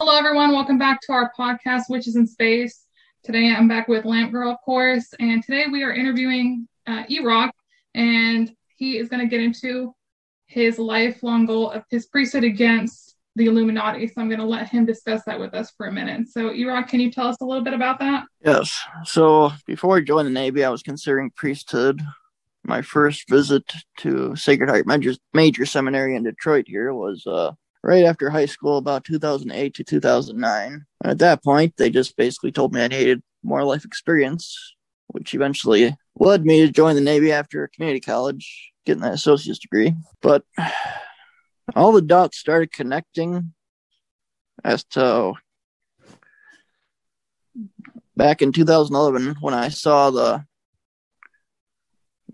Hello, everyone. Welcome back to our podcast, Witches in Space. Today I'm back with Lamp Girl, of course, and today we are interviewing uh, E-Rock, and he is going to get into his lifelong goal of his priesthood against the Illuminati. So I'm going to let him discuss that with us for a minute. So, E-Rock, can you tell us a little bit about that? Yes. So before I joined the Navy, I was considering priesthood. My first visit to Sacred Heart Major, Major Seminary in Detroit here was uh, right after high school, about 2008 to 2009. At that point, they just basically told me I needed more life experience, which eventually led me to join the Navy after community college, getting that associate's degree. But all the dots started connecting as to back in 2011 when I saw the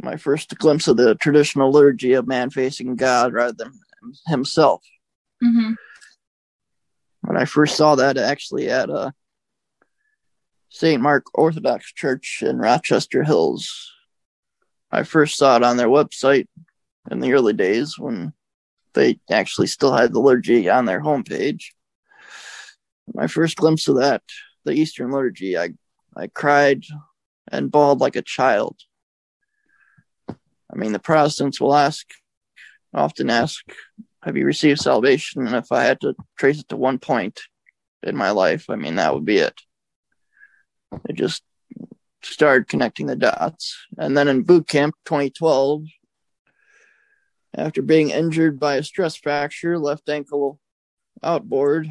my first glimpse of the traditional liturgy of man facing God rather than himself. Mm-hmm. When I first saw that, actually at a St. Mark Orthodox Church in Rochester Hills, I first saw it on their website in the early days when they actually still had the liturgy on their homepage. My first glimpse of that, the Eastern liturgy, I I cried and bawled like a child. I mean, the Protestants will ask, often ask, have you received salvation? And if I had to trace it to one point in my life, I mean, that would be it. I just started connecting the dots. And then in boot camp 2012, after being injured by a stress fracture, left ankle outboard,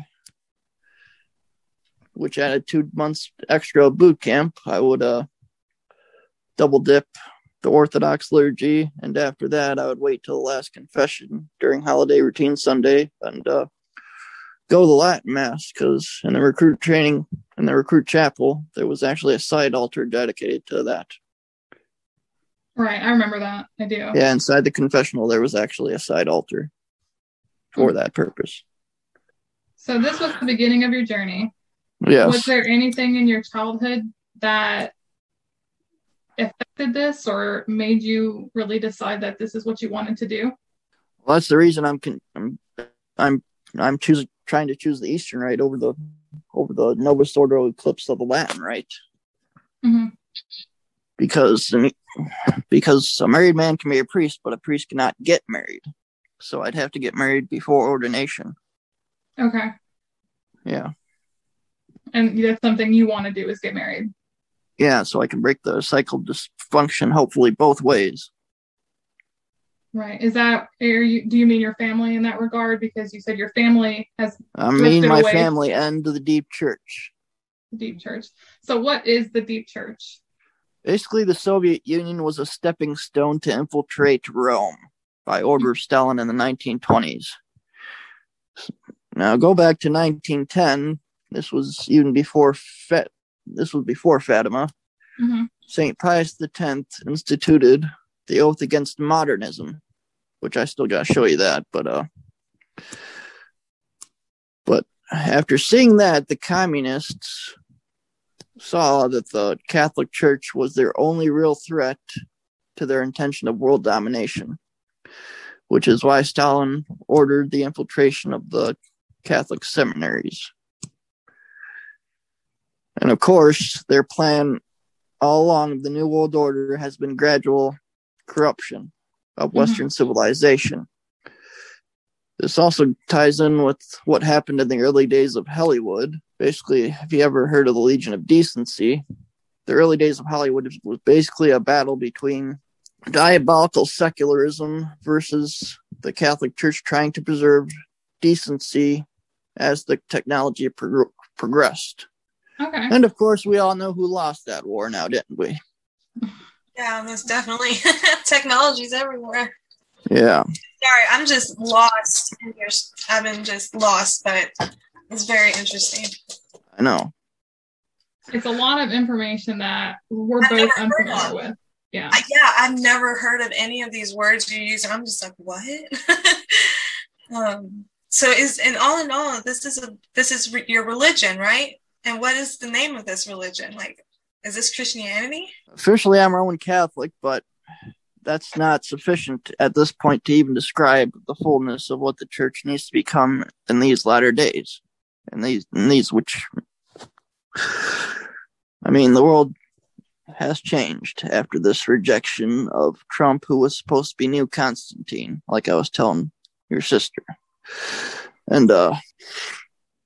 which added two months extra boot camp, I would uh, double dip the Orthodox liturgy, and after that, I would wait till the last confession during holiday routine Sunday and uh, go to the Latin Mass because in the recruit training in the recruit chapel, there was actually a side altar dedicated to that. Right, I remember that. I do. Yeah, inside the confessional, there was actually a side altar for mm-hmm. that purpose. So this was the beginning of your journey. Yes. Was there anything in your childhood that affected this or made you really decide that this is what you wanted to do? Well, that's the reason I'm con- I'm I'm I'm choosing trying to choose the Eastern Rite over the over the Novus Ordo Eclipse of the Latin Rite. Mm-hmm. Because because a married man can be a priest, but a priest cannot get married. So I'd have to get married before ordination. Okay. Yeah. And that's something you want to do is get married yeah, so I can break the cycle dysfunction hopefully both ways. Right. Is that are you do you mean your family in that regard? Because you said your family has I mean my family and the deep church. The deep church. So what is the deep church? Basically the Soviet Union was a stepping stone to infiltrate Rome by order of Stalin in the 1920s. Now go back to 1910. This was even before Fet this was before Fatima, mm-hmm. St. Pius X instituted the oath against modernism, which I still got to show you that. But, uh, but after seeing that, the communists saw that the Catholic Church was their only real threat to their intention of world domination, which is why Stalin ordered the infiltration of the Catholic seminaries. And of course, their plan all along the New World Order has been gradual corruption of mm-hmm. Western civilization. This also ties in with what happened in the early days of Hollywood. Basically, have you ever heard of the Legion of Decency? The early days of Hollywood was basically a battle between diabolical secularism versus the Catholic Church trying to preserve decency as the technology pro- progressed. Okay. And of course, we all know who lost that war now, didn't we? Yeah, most definitely. Technology's everywhere. Yeah. Sorry, I'm just lost. I've been just lost, but it's very interesting. I know. It's a lot of information that we're I've both unfamiliar with. Yeah. I, yeah, I've never heard of any of these words you use. I'm just like, what? um, so is and all in all, this is a this is re- your religion, right? And what is the name of this religion? Like, is this Christianity? Officially, I'm Roman Catholic, but that's not sufficient at this point to even describe the fullness of what the church needs to become in these latter days. and these and these which I mean the world has changed after this rejection of Trump who was supposed to be new Constantine like I was telling your sister and uh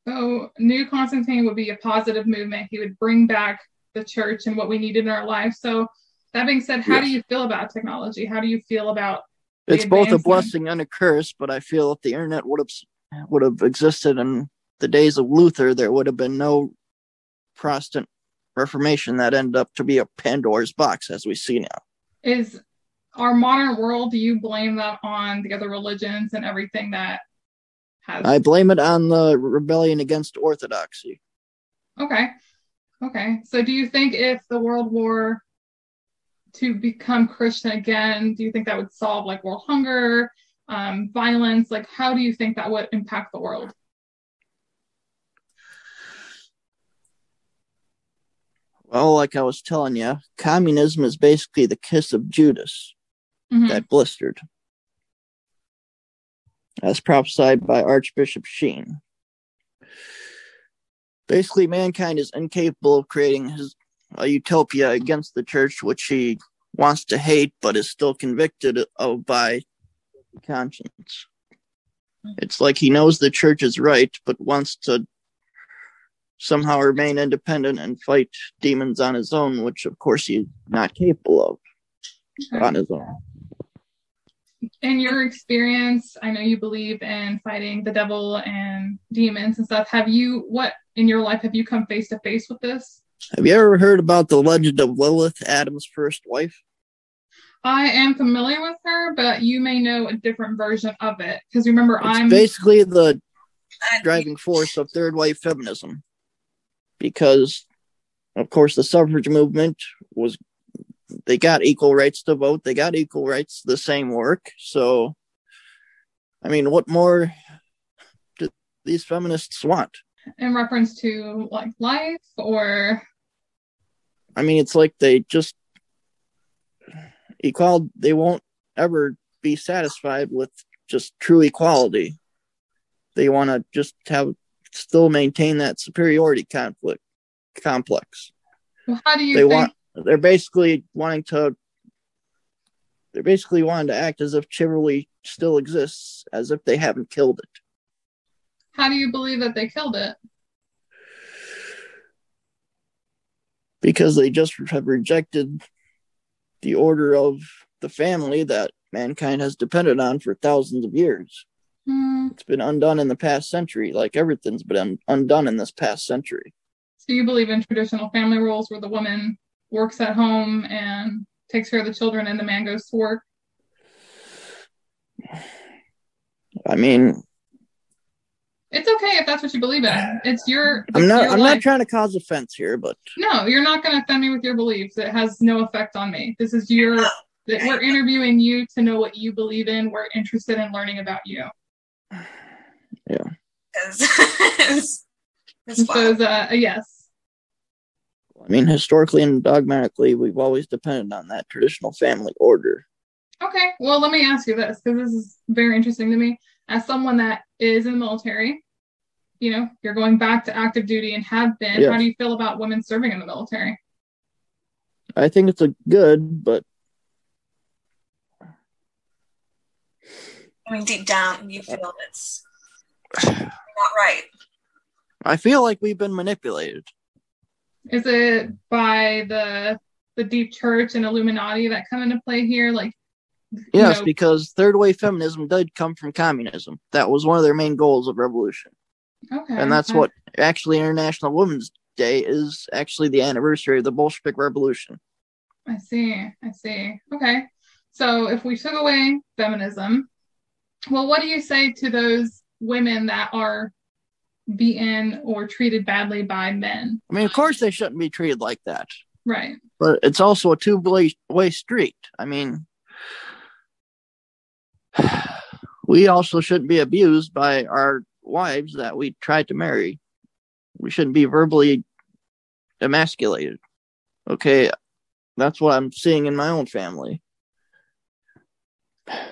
so new Constantine would be a positive movement he would bring back the church and what we needed in our life so that being said how Yes. do you feel about technology how do you feel about it's both a blessing and a curse but I feel if the internet would have would have existed in the days of Luther there would have been no Protestant Reformation that ended up to be a Pandora's box as we see now. is our modern world do you blame that on the other religions and everything that has I blame it on the rebellion against orthodoxy. okay. Okay. So do you think if the world war to become christian again do you think that would solve like world hunger um, violence? Like how do you think that would impact the world? Well, like I was telling you, communism is basically the kiss of Judas Mhm. that blistered, as prophesied by Archbishop Sheen. Basically, mankind is incapable of creating his a utopia against the church, which he wants to hate, but is still convicted of by conscience. It's like he knows the church is right, but wants to somehow remain independent and fight demons on his own, which of course he's not capable of on his own. In your experience i know you believe in fighting the devil and demons and stuff have you what in your life have you come face to face with this Have you ever heard about the legend of Lilith, Adam's first wife? i am familiar with her but you may know a different version of it because remember It's i'm basically the driving force of third wave feminism. Because, of course, the suffrage movement was, they got equal rights to vote, they got equal rights to the same work. So, I mean, what more do these feminists want? in reference to like life or I mean, it's like they just equal. They won't ever be satisfied with just true equality. They want to just have still maintain that superiority conflict complex. well, how do you They think want. They're basically wanting to. They're basically wanting to act as if chivalry still exists, as if they haven't killed it. how do you believe that they killed it because they just have rejected the order of the family that mankind has depended on for thousands of years. Hmm. It's been undone in the past century, like everything's been undone in this past century. so you believe in traditional family roles where the woman works at home and takes care of the children and the man goes to work I mean, it's okay if that's what you believe in it's your I'm not your I'm life. not trying to cause offense here, but No, you're not going to offend me with your beliefs. It has no effect on me. This is your. That we're interviewing you to know what you believe in. We're interested in learning about you. It's, it's And so, fine. is, uh, a yes. I mean historically and dogmatically we've always depended on that traditional family order. Okay. Well, let me ask you this because this is very interesting to me. As someone that is in the military, you know, you're going back to active duty and have been. Yes. How do you feel about women serving in the military? I think it's a good, but I mean, deep down, you uh, feel it's not right. I feel like we've been manipulated. Is it by the the deep church and Illuminati that come into play here? Like, Yes, know, because third wave feminism did come from communism. That was one of their main goals of revolution. okay. and that's I- what actually International Women's Day is actually the anniversary of the Bolshevik Revolution. I see. I see. Okay. So if we took away feminism, well, what do you say to those women that are beaten or treated badly by men? I mean, of course, they shouldn't be treated like that, Right. but it's also a two-way street. I mean, we also shouldn't be abused by our wives that we tried to marry. We shouldn't be verbally emasculated. Okay, that's what I'm seeing in my own family.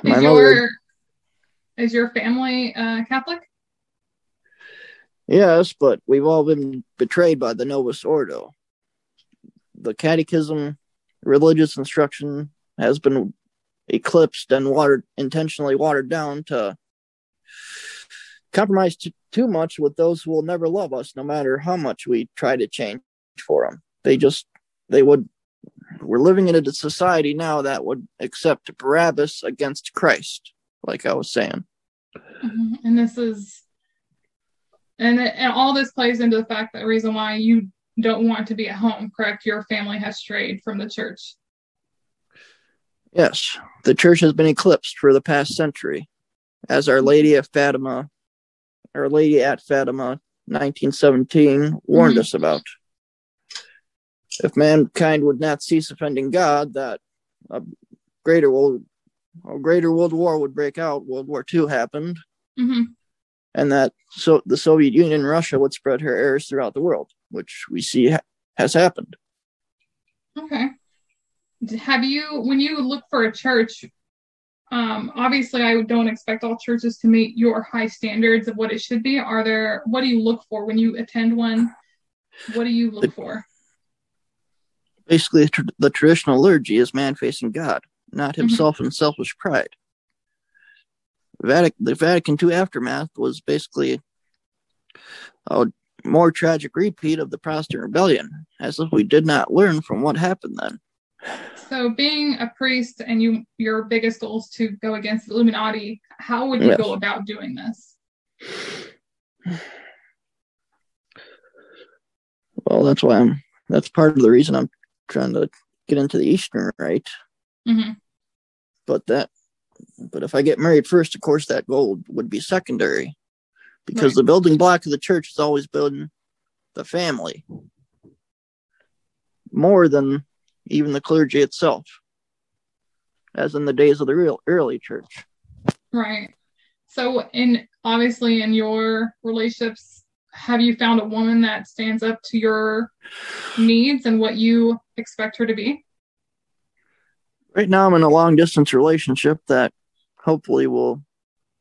My Is mother- your is your family uh, Catholic? Yes, but we've all been betrayed by the Novus Ordo. The catechism, religious instruction has been eclipsed and watered intentionally watered down to compromise t- too much with those who will never love us no matter how much we try to change for them they just they would we're living in a society now that would accept barabbas against christ like i was saying mm-hmm. and this is and and all this plays into the fact that the reason why you don't want to be at home correct your family has strayed from the church Yes, the church has been eclipsed for the past century, as Our Lady of Fatima, Our Lady at Fatima, 1917, warned mm-hmm. us about. If mankind would not cease offending God, that a greater world, a greater world war would break out. World War II happened, mm-hmm. And that so the Soviet Union and Russia would spread her errors throughout the world, which we see ha- has happened. Okay have you when you look for a church um, obviously i don't expect all churches to meet your high standards of what it should be are there what do you look for when you attend one what do you look the, for basically the traditional liturgy is man facing god not mm-hmm. himself mm-hmm. and selfish pride Vatican, the vatican ii aftermath was basically a more tragic repeat of the protestant rebellion as if we did not learn from what happened then so being a priest and you your biggest goal is to go against the Illuminati, how would you yes. go about doing this? Well, that's why I'm that's part of the reason I'm trying to get into the Eastern Rite. Mm-hmm. But that but if I get married first, of course that goal would be secondary. Because right. the building block of the church has always been the family. More than even the clergy itself, as in the days of the real early church. Right. So, in obviously in your relationships, have you found a woman that stands up to your needs and what you expect her to be? Right now, I'm in a long distance relationship that hopefully will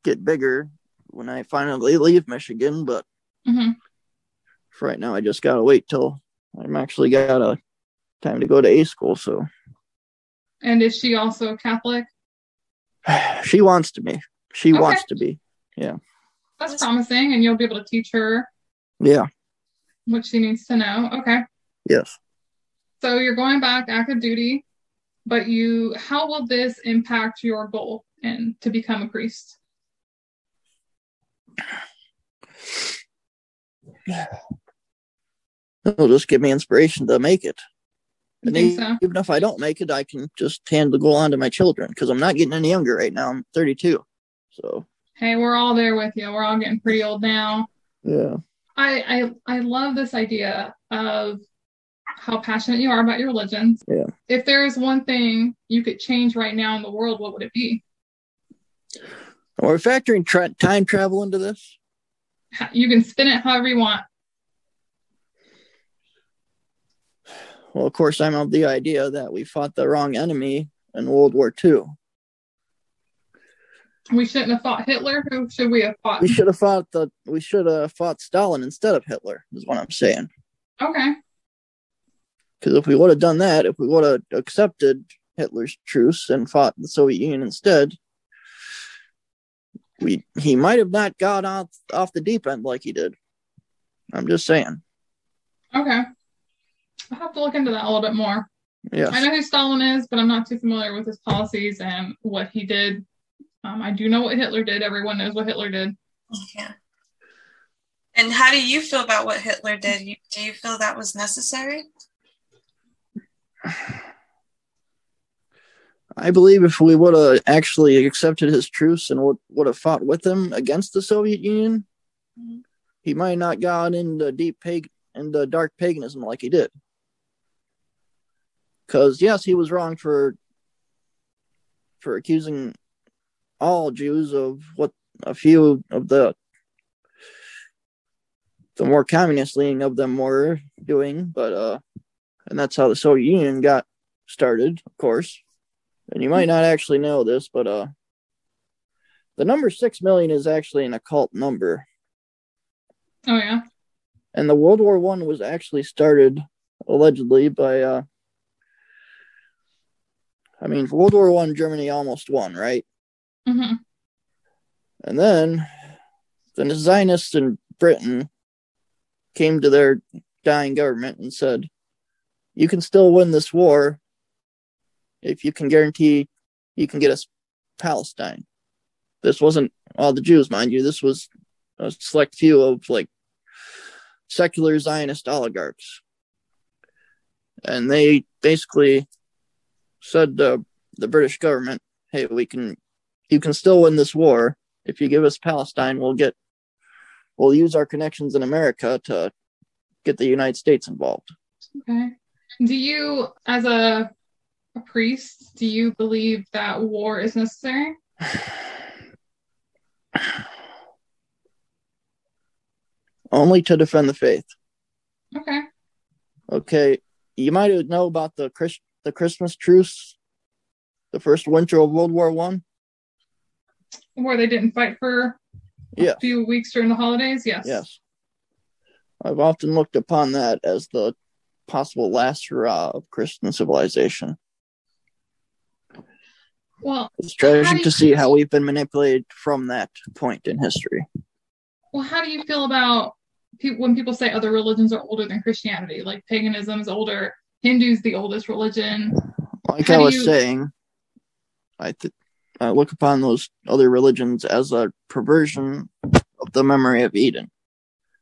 get bigger when I finally leave Michigan. But mm-hmm. for right now, I just gotta wait till I'm actually got a time to go to A school. So. And is she also Catholic? she wants to be. She okay. wants to be. Yeah. That's promising, and you'll be able to teach her. Yeah. What she needs to know. Okay. Yes. So you're going back active duty, but you, how will this impact your goal and to become a priest? It'll just give me inspiration to make it. And even, so? even if I don't make it, I can just hand the goal on to my children because I'm not getting any younger right now. I'm 32. So. Hey, we're all there with you. We're all getting pretty old now. Yeah. I I I love this idea of how passionate you are about your religion. Yeah. If there is one thing you could change right now in the world, what would it be? We're factoring tra- time travel into this. You can spin it however you want. Well, of course, I'm of the idea that we fought the wrong enemy in World War II. We shouldn't have fought Hitler. Who should we have fought? We should have fought the. We should have fought Stalin instead of Hitler. Is what I'm saying. Okay. Because if we would have done that, if we would have accepted Hitler's truce and fought the Soviet Union instead, we he might have not got off off the deep end like he did. I'm just saying. Okay. I'll have to look into that a little bit more. Yes. I know who Stalin is, but I'm not too familiar with his policies and what he did. Um, I do know what Hitler did. Everyone knows what Hitler did. Yeah. And how do you feel about what Hitler did? You, do you feel that was necessary? I believe if we would have actually accepted his truce and would, would have fought with him against the Soviet Union, mm-hmm. he might not gone into deep pag- into dark paganism like he did. Because yes, he was wrong for for accusing all Jews of what a few of the the more communist leaning of them were doing, but uh, and that's how the Soviet Union got started, of course. And you might not actually know this, but uh, the number six million is actually an occult number. Oh yeah. And the World War One was actually started allegedly by uh I mean World War One Germany almost won, right? Mm-hmm. And then the Zionists in Britain came to their dying government and said, You can still win this war if you can guarantee you can get us Palestine. This wasn't all the Jews, mind you. This was a select few of like secular Zionist oligarchs. And they basically said to the British government, hey, we can, you can still win this war. If you give us Palestine, we'll get, we'll use our connections in America to get the United States involved. Okay. Do you, as a, a priest, do you believe that war is necessary? Only to defend the faith. Okay. Okay, you might know about the Chris, the Christmas truce, the first winter of World War One. Where they didn't fight for Yeah. a few weeks during the holidays? Yes. Yes, I've often looked upon that as the possible last hurrah of Christian civilization. Well, It's tragic to see how we've been manipulated from that point in history. well, how do you feel about pe- when people say other religions are older than Christianity? Like paganism is older, Hindu's the oldest religion. Like How I was you- saying, I th- I look upon those other religions as a perversion of the memory of Eden.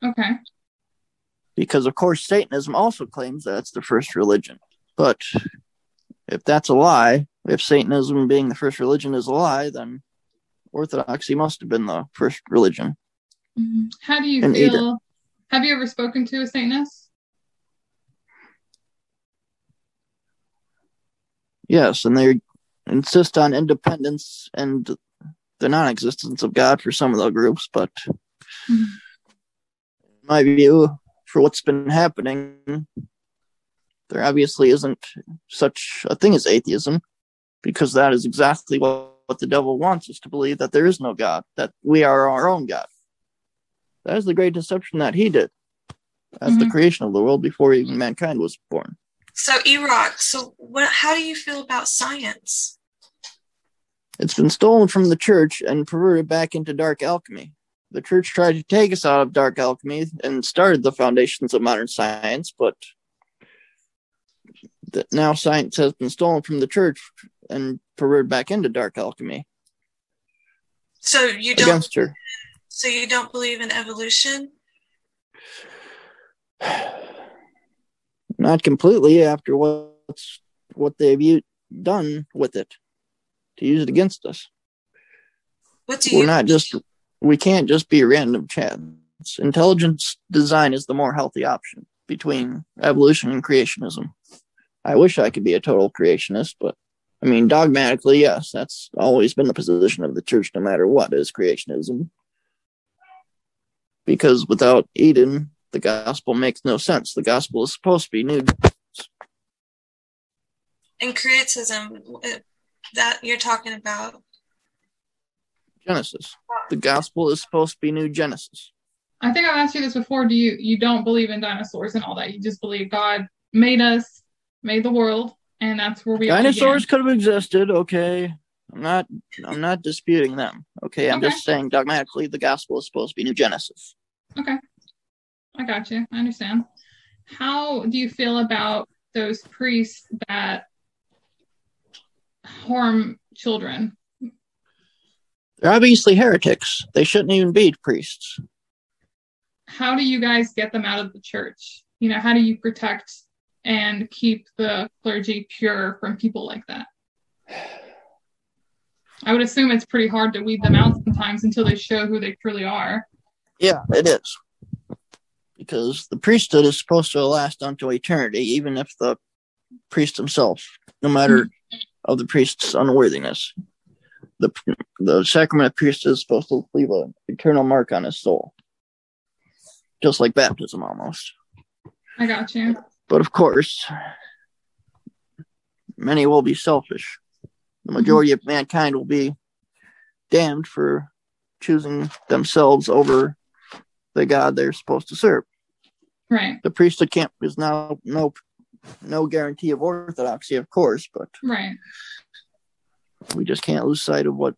Okay. Because of course satanism also claims that it's the first religion but if that's a lie if satanism being the first religion is a lie then orthodoxy must have been the first religion Mhm. How do you And feel? Have you ever spoken to a Satanist? yes and they insist on independence and the non-existence of god for some of the groups but Mhm. in my view for what's been happening there obviously isn't such a thing as atheism because that is exactly what, what the devil wants us to believe that there is no god that we are our own god that is the great deception that he did as the Mhm. creation of the world before even mankind was born So E-Rock, so what how do you feel about science? it's been stolen from the church and perverted back into dark alchemy the church tried to take us out of dark alchemy and started the foundations of modern science but that now science has been stolen from the church and perverted back into dark alchemy So you don't against her so you don't believe in evolution? not completely after what's what they've u- done with it to use it against us What do we're you not just we can't just be random chance intelligence design is the more healthy option between evolution and creationism. I wish i could be a total creationist but i mean dogmatically yes that's always been the position of the church no matter what is creationism. Because without eden the gospel makes no sense. The gospel is supposed to be new. In creatism uh, that you're talking about? Genesis the gospel is supposed to be new genesis I think I've asked you this before. Do you you don't believe in dinosaurs and all that? You just believe God made us, made the world, and that's where we dinosaurs could have existed okay i'm not i'm not disputing them okay i'm Okay. just saying dogmatically the gospel is supposed to be new genesis Okay, I got you. I understand. How do you feel about those priests that harm children? They're obviously heretics they shouldn't even be priests How do you guys get them out of the church? You know, how do you protect and keep the clergy pure from people like that? I would assume it's pretty hard to weed them out sometimes until they show who they truly are. yeah it is because the priesthood is supposed to last unto eternity even if the priest himself no matter mm-hmm. of the priest's unworthiness the the sacrament of priesthood is supposed to leave an eternal mark on his soul just like baptism almost I got you. But of course, many will be selfish. The mm-hmm. majority of mankind will be damned for choosing themselves over the God they're supposed to serve. Right. The priesthood camp is now no no guarantee of orthodoxy, of course, but Right. We just can't lose sight of what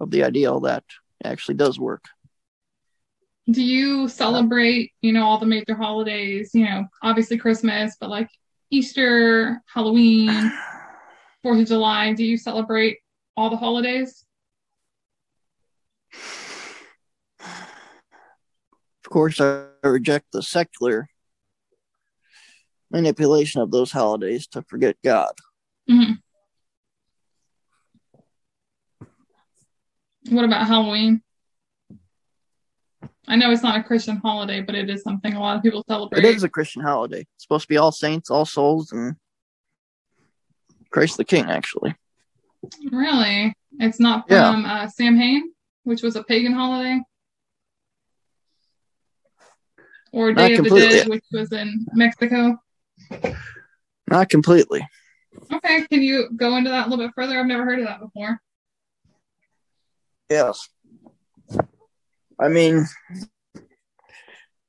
of the ideal that actually does work. Do you celebrate, you know, all the major holidays, you know, obviously Christmas, but like Easter, Halloween, Fourth of July, do you celebrate all the holidays? Of course, I reject the secular manipulation of those holidays to forget God. hmm What about Halloween? I know it's not a Christian holiday, but it is something a lot of people celebrate. It is a Christian holiday. It's supposed to be all saints, all souls, and Christ the King, actually. Really? It's not Yeah. from uh, Samhain, which was a pagan holiday? Or Not Day of the. Dead, which was in Mexico? Not completely. Okay, can you go into that a little bit further? I've never heard of that before. Yes. I mean,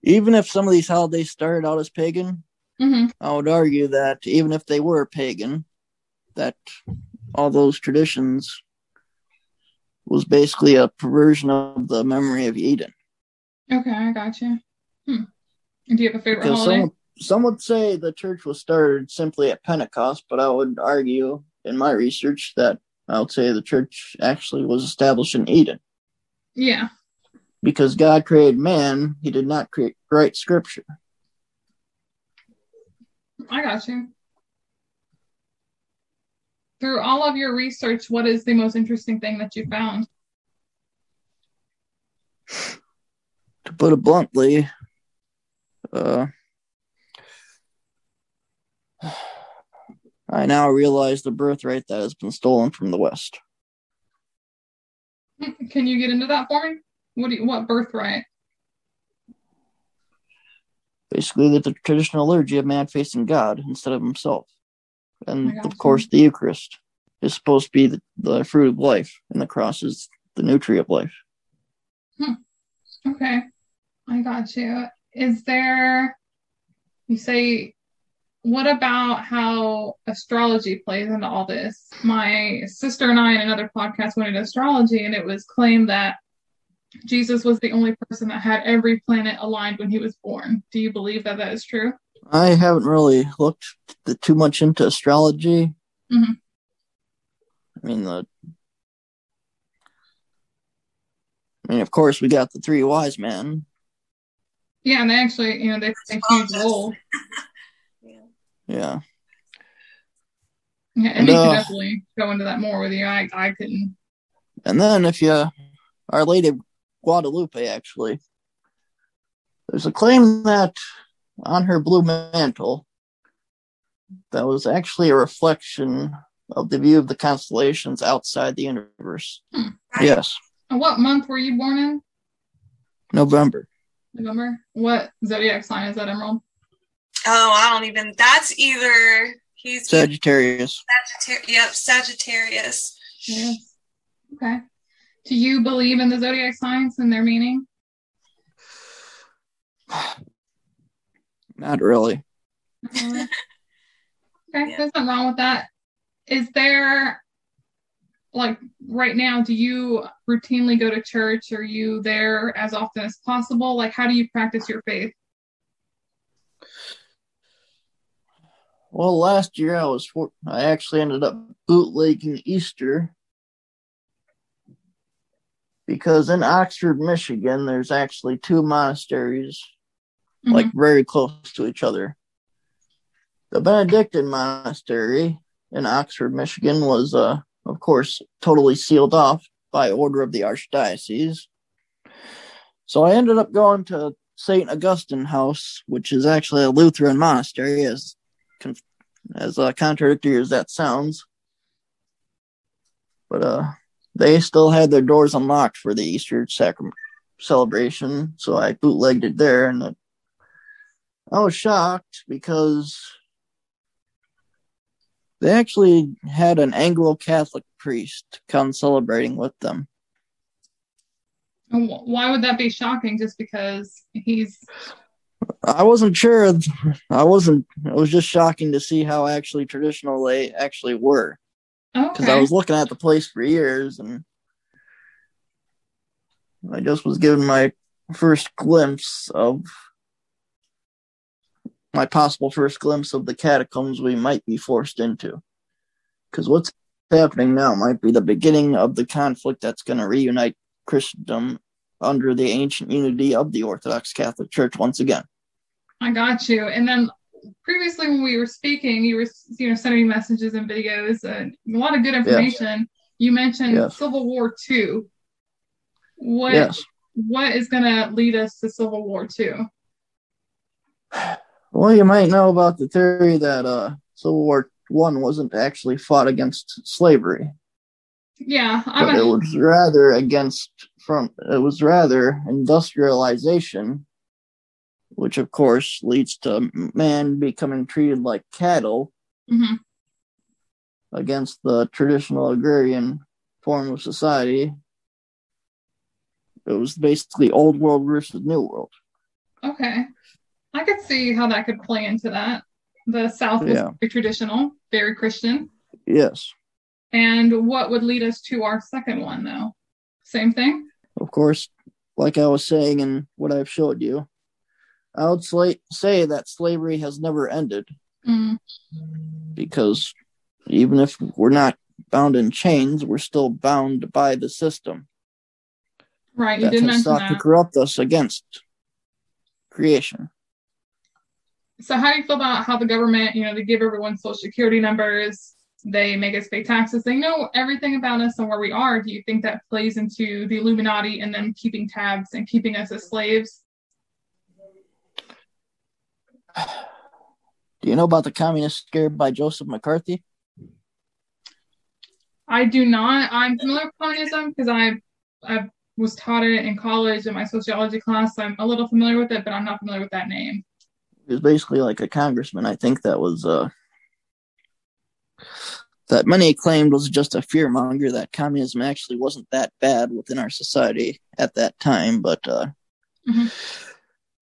even if some of these holidays started out as pagan, hmm I would argue that even if they were pagan, that all those traditions was basically a perversion of the memory of Eden. Okay, I got you. Hmm. Do you have a favorite Because holiday? some, some would say the church was started simply at Pentecost, but I would argue in my research that I would say the church actually was established in Eden. Yeah. Because God created man, he did not create write scripture. I got you. Through all of your research, what is the most interesting thing that you found? To put it bluntly, uh, I now realize the birthright that has been stolen from the West. Can you get into that for me? What do you, what birthright? Basically, the, the traditional liturgy of man facing God instead of himself. And of course, the Eucharist is supposed to be the, the fruit of life, and the cross is the tree of life. Hmm. Okay, I got you. Is there, you say, what about how astrology plays into all this? My sister and I in another podcast went into astrology, and it was claimed that Jesus was the only person that had every planet aligned when he was born. Do you believe that that is true? I haven't really looked th- too much into astrology. Mhm. I mean, the. I mean, of course, we got the three wise men. Yeah, and they actually, you know, they play a huge role. Yeah. Yeah. And could No. definitely go into that more with you. I, I couldn't. And then if you Our Lady Guadalupe, actually, there's a claim that on her blue mantle, that was actually a reflection of the view of the constellations outside the universe. Hmm. Yes, And What month were you born in? November. November. What zodiac sign is that, Emerald? Oh, I don't even. That's either he's Sagittarius. Sagittarius. Yep, Sagittarius. Yes. Okay. Do you believe in the zodiac signs and their meaning? Not really. Uh-huh. okay, Yeah. there's nothing wrong with that. Is there, like, right now, do you routinely go to church? Are you there as often as possible? Like, how do you practice your faith? Well, last year I was for- I actually ended up bootlegging Easter because in Oxford, Michigan, there's actually two monasteries like very close to each other. The Benedictine monastery in Oxford, Michigan was uh of course totally sealed off by order of the archdiocese. So I ended up going to St. Augustine House, which is actually a Lutheran monastery as as uh, contradictory as that sounds. But uh they still had their doors unlocked for the Easter sacrament celebration, so I bootlegged it there and it I was shocked because they actually had an Anglo Catholic priest come celebrating with them. Why would that be shocking? Just because he's I wasn't sure. I wasn't. It was just shocking to see how actually traditional they actually were. Because okay. I was looking at the place for years, and I just was given my first glimpse of my possible first glimpse of the catacombs we might be forced into. Because what's happening now might be the beginning of the conflict that's going to reunite Christendom under the ancient unity of the Orthodox Catholic Church once again. I got you. And then previously when we were speaking, you were you know sending me messages and videos and a lot of good information. You mentioned Yes. Civil War Two. What Yes. what is going to lead us to Civil War Two? Well, you might know about the theory that uh, Civil War One wasn't actually fought against slavery, Yeah, I'm it a, was rather against from it was rather industrialization, which of course leads to man becoming treated like cattle mhm. against the traditional agrarian form of society. It was basically old world versus new world. okay. I could see how that could play into that. The South was Yeah. very traditional, very Christian. Yes, And what would lead us to our second one, though? Same thing. of course, like I was saying and what I've showed you, I would sla- say that slavery has never ended Mm, because even if we're not bound in chains, we're still bound by the system right. You did has mention sought to corrupt us against creation. So, how do you feel about how the government, you know, they give everyone social security numbers, they make us pay taxes, they know everything about us and where we are? Do you think that plays into the Illuminati and them keeping tabs and keeping us as slaves? Do you know about the communist scare by Joseph McCarthy? I do not. I'm familiar with communism because I I was taught it in college in my sociology class. So I'm a little familiar with it, but I'm not familiar with that name. He was basically like a congressman. I think that was uh that many claimed was just a fear monger that communism actually wasn't that bad within our society at that time, but uh Mhm.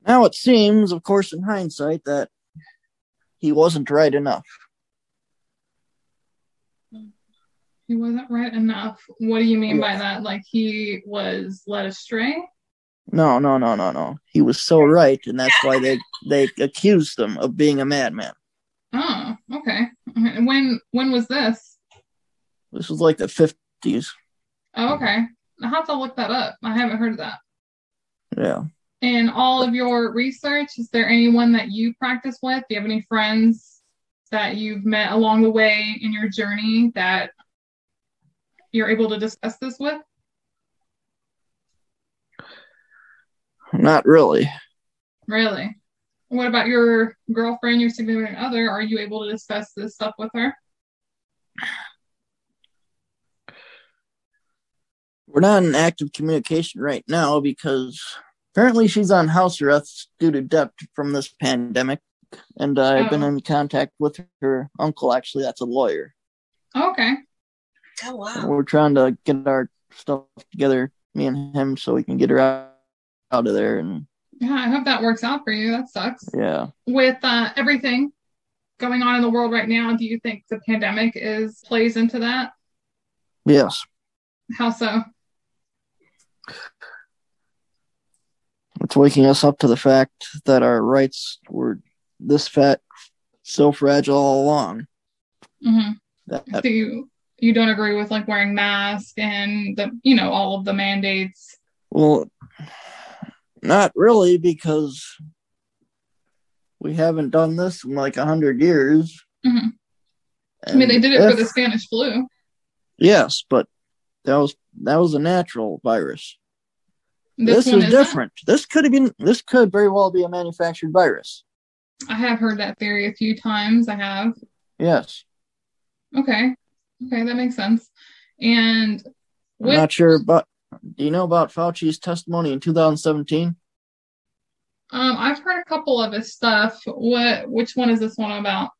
Now it seems, of course, in hindsight, that he wasn't right enough. He wasn't right enough. What do you mean by that? Like he was led astray? No, no, no, no, no. He was so right, and that's why they they accused him of being a madman. Oh, okay. When when was this? This was like the fifties. Oh, okay. I have to look that up. I haven't heard of that. Yeah. In all of your research, is there anyone that you practice with? Do you have any friends that you've met along the way in your journey that you're able to discuss this with? Not really. Really? What about your girlfriend, your significant other? Are you able to discuss this stuff with her? We're not in active communication right now because apparently she's on house arrest due to debt from this pandemic. And uh, I've been Oh. in contact with her uncle, actually, that's a lawyer. Okay. Oh And wow. we're trying to get our stuff together, me and him, so we can get her out, out of there. And Yeah, I hope that works out for you. That sucks. yeah, With uh, everything going on in the world right now, do you think the pandemic is plays into that? yes. How so? It's waking us up to the fact that our rights were this fat, so fragile all along. hmm That, So you you don't agree with like wearing masks and the you know all of the mandates? Well, not really, because we haven't done this in like a hundred years. Mhm. I mean, they did it for the Spanish flu. Yes, but that was that was a natural virus. This, This, is different. This could have been. This could very well be a manufactured virus. I have heard that theory a few times. I have. Yes, Okay. Okay, that makes sense. And I'm not sure, but do you know about Fauci's testimony in 2017? um, I've heard a couple of his stuff. What? Which one is this one about?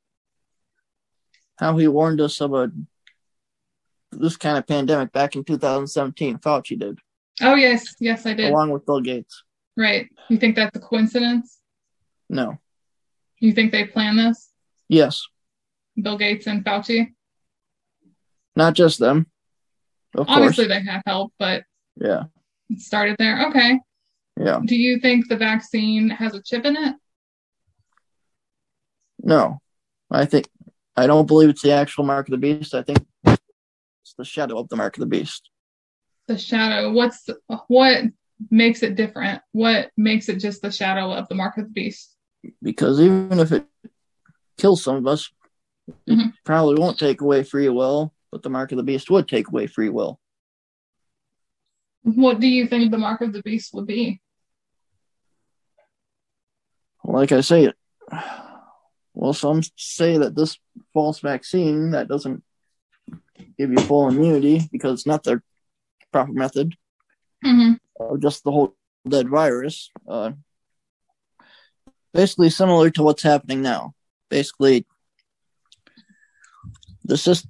How he warned us of a this kind of pandemic back in 2017. Fauci did. Oh yes, yes, I did. along with Bill Gates. Right. You think that's a coincidence? No. You think they planned this? Yes. Bill Gates and Fauci? Not just them. Of Obviously, course. they have help, but Yeah. it started there. Okay. Yeah. Do you think the vaccine has a chip in it? No. I think I don't believe it's the actual mark of the beast. I think it's the shadow of the mark of the beast. The shadow. What's what makes it different? What makes it just the shadow of the mark of the beast? Because even if it kills some of us, it Mhm. probably won't take away free will, but the mark of the beast would take away free will. What do you think the mark of the beast would be? Like I say, well, some say that this false vaccine that doesn't give you full immunity because it's not the proper method, hmm or just the whole dead virus. Uh, basically, similar to what's happening now. Basically, the syst-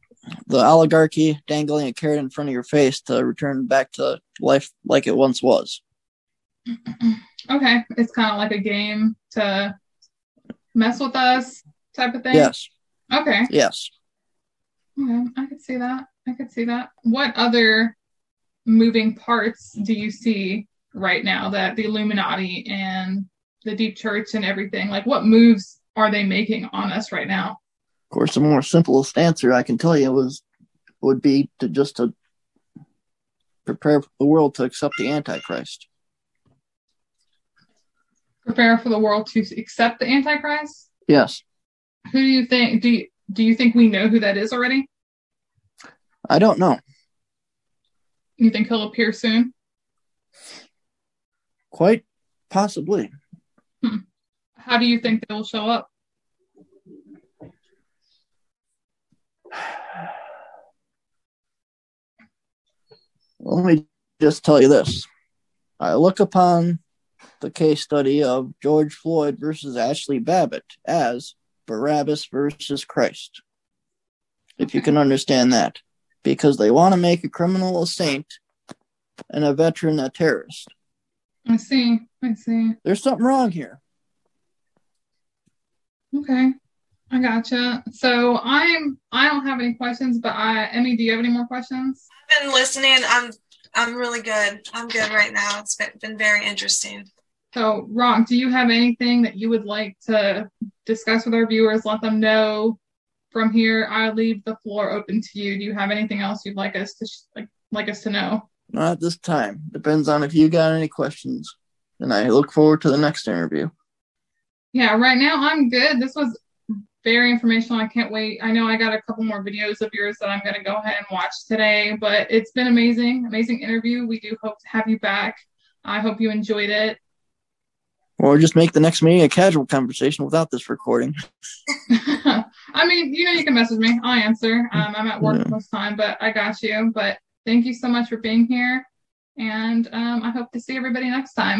the oligarchy dangling a carrot in front of your face to return back to life like it once was. Okay. It's kind of like a game to mess with us type of thing. Yes, Okay. yes. Okay. I could see that. I could see that. What other moving parts do you see right now that the Illuminati and the deep church and everything, like what moves are they making on us right now? Of course, the more simplest answer I can tell you was would be to just to prepare the world to accept the Antichrist. Prepare for the world to accept the Antichrist? Yes, Who do you think do you, do you think we know who that is already? I don't know. You think he'll appear soon? Quite possibly. Hmm. How do you think they will show up? Let me just tell you this. I look upon the case study of George Floyd versus Ashley Babbitt as Barabbas versus Christ. If you can understand that. Because they want to make a criminal a saint and a veteran a terrorist. I see. I see. There's something wrong here. Okay. I gotcha. So I'm I don't have any questions, but I Emmy, do you have any more questions? I've been listening. I'm I'm really good. I'm good right now. It's been, been very interesting. So Rock, do you have anything that you would like to discuss with our viewers? Let them know from here. I leave the floor open to you. Do you have anything else you'd like us to sh- like like us to know? Not at this time. Depends on if you got any questions. And I look forward to the next interview. Yeah, right now I'm good. This was very informational. I can't wait. I know I got a couple more videos of yours that I'm going to go ahead and watch today, but it's been amazing, amazing interview. We do hope to have you back. I hope you enjoyed it. Or just make the next meeting a casual conversation without this recording. I mean, you know, you can message me. I'll answer. Um, I'm at work Yeah. most time, but I got you. But thank you so much for being here. And um, I hope to see everybody next time.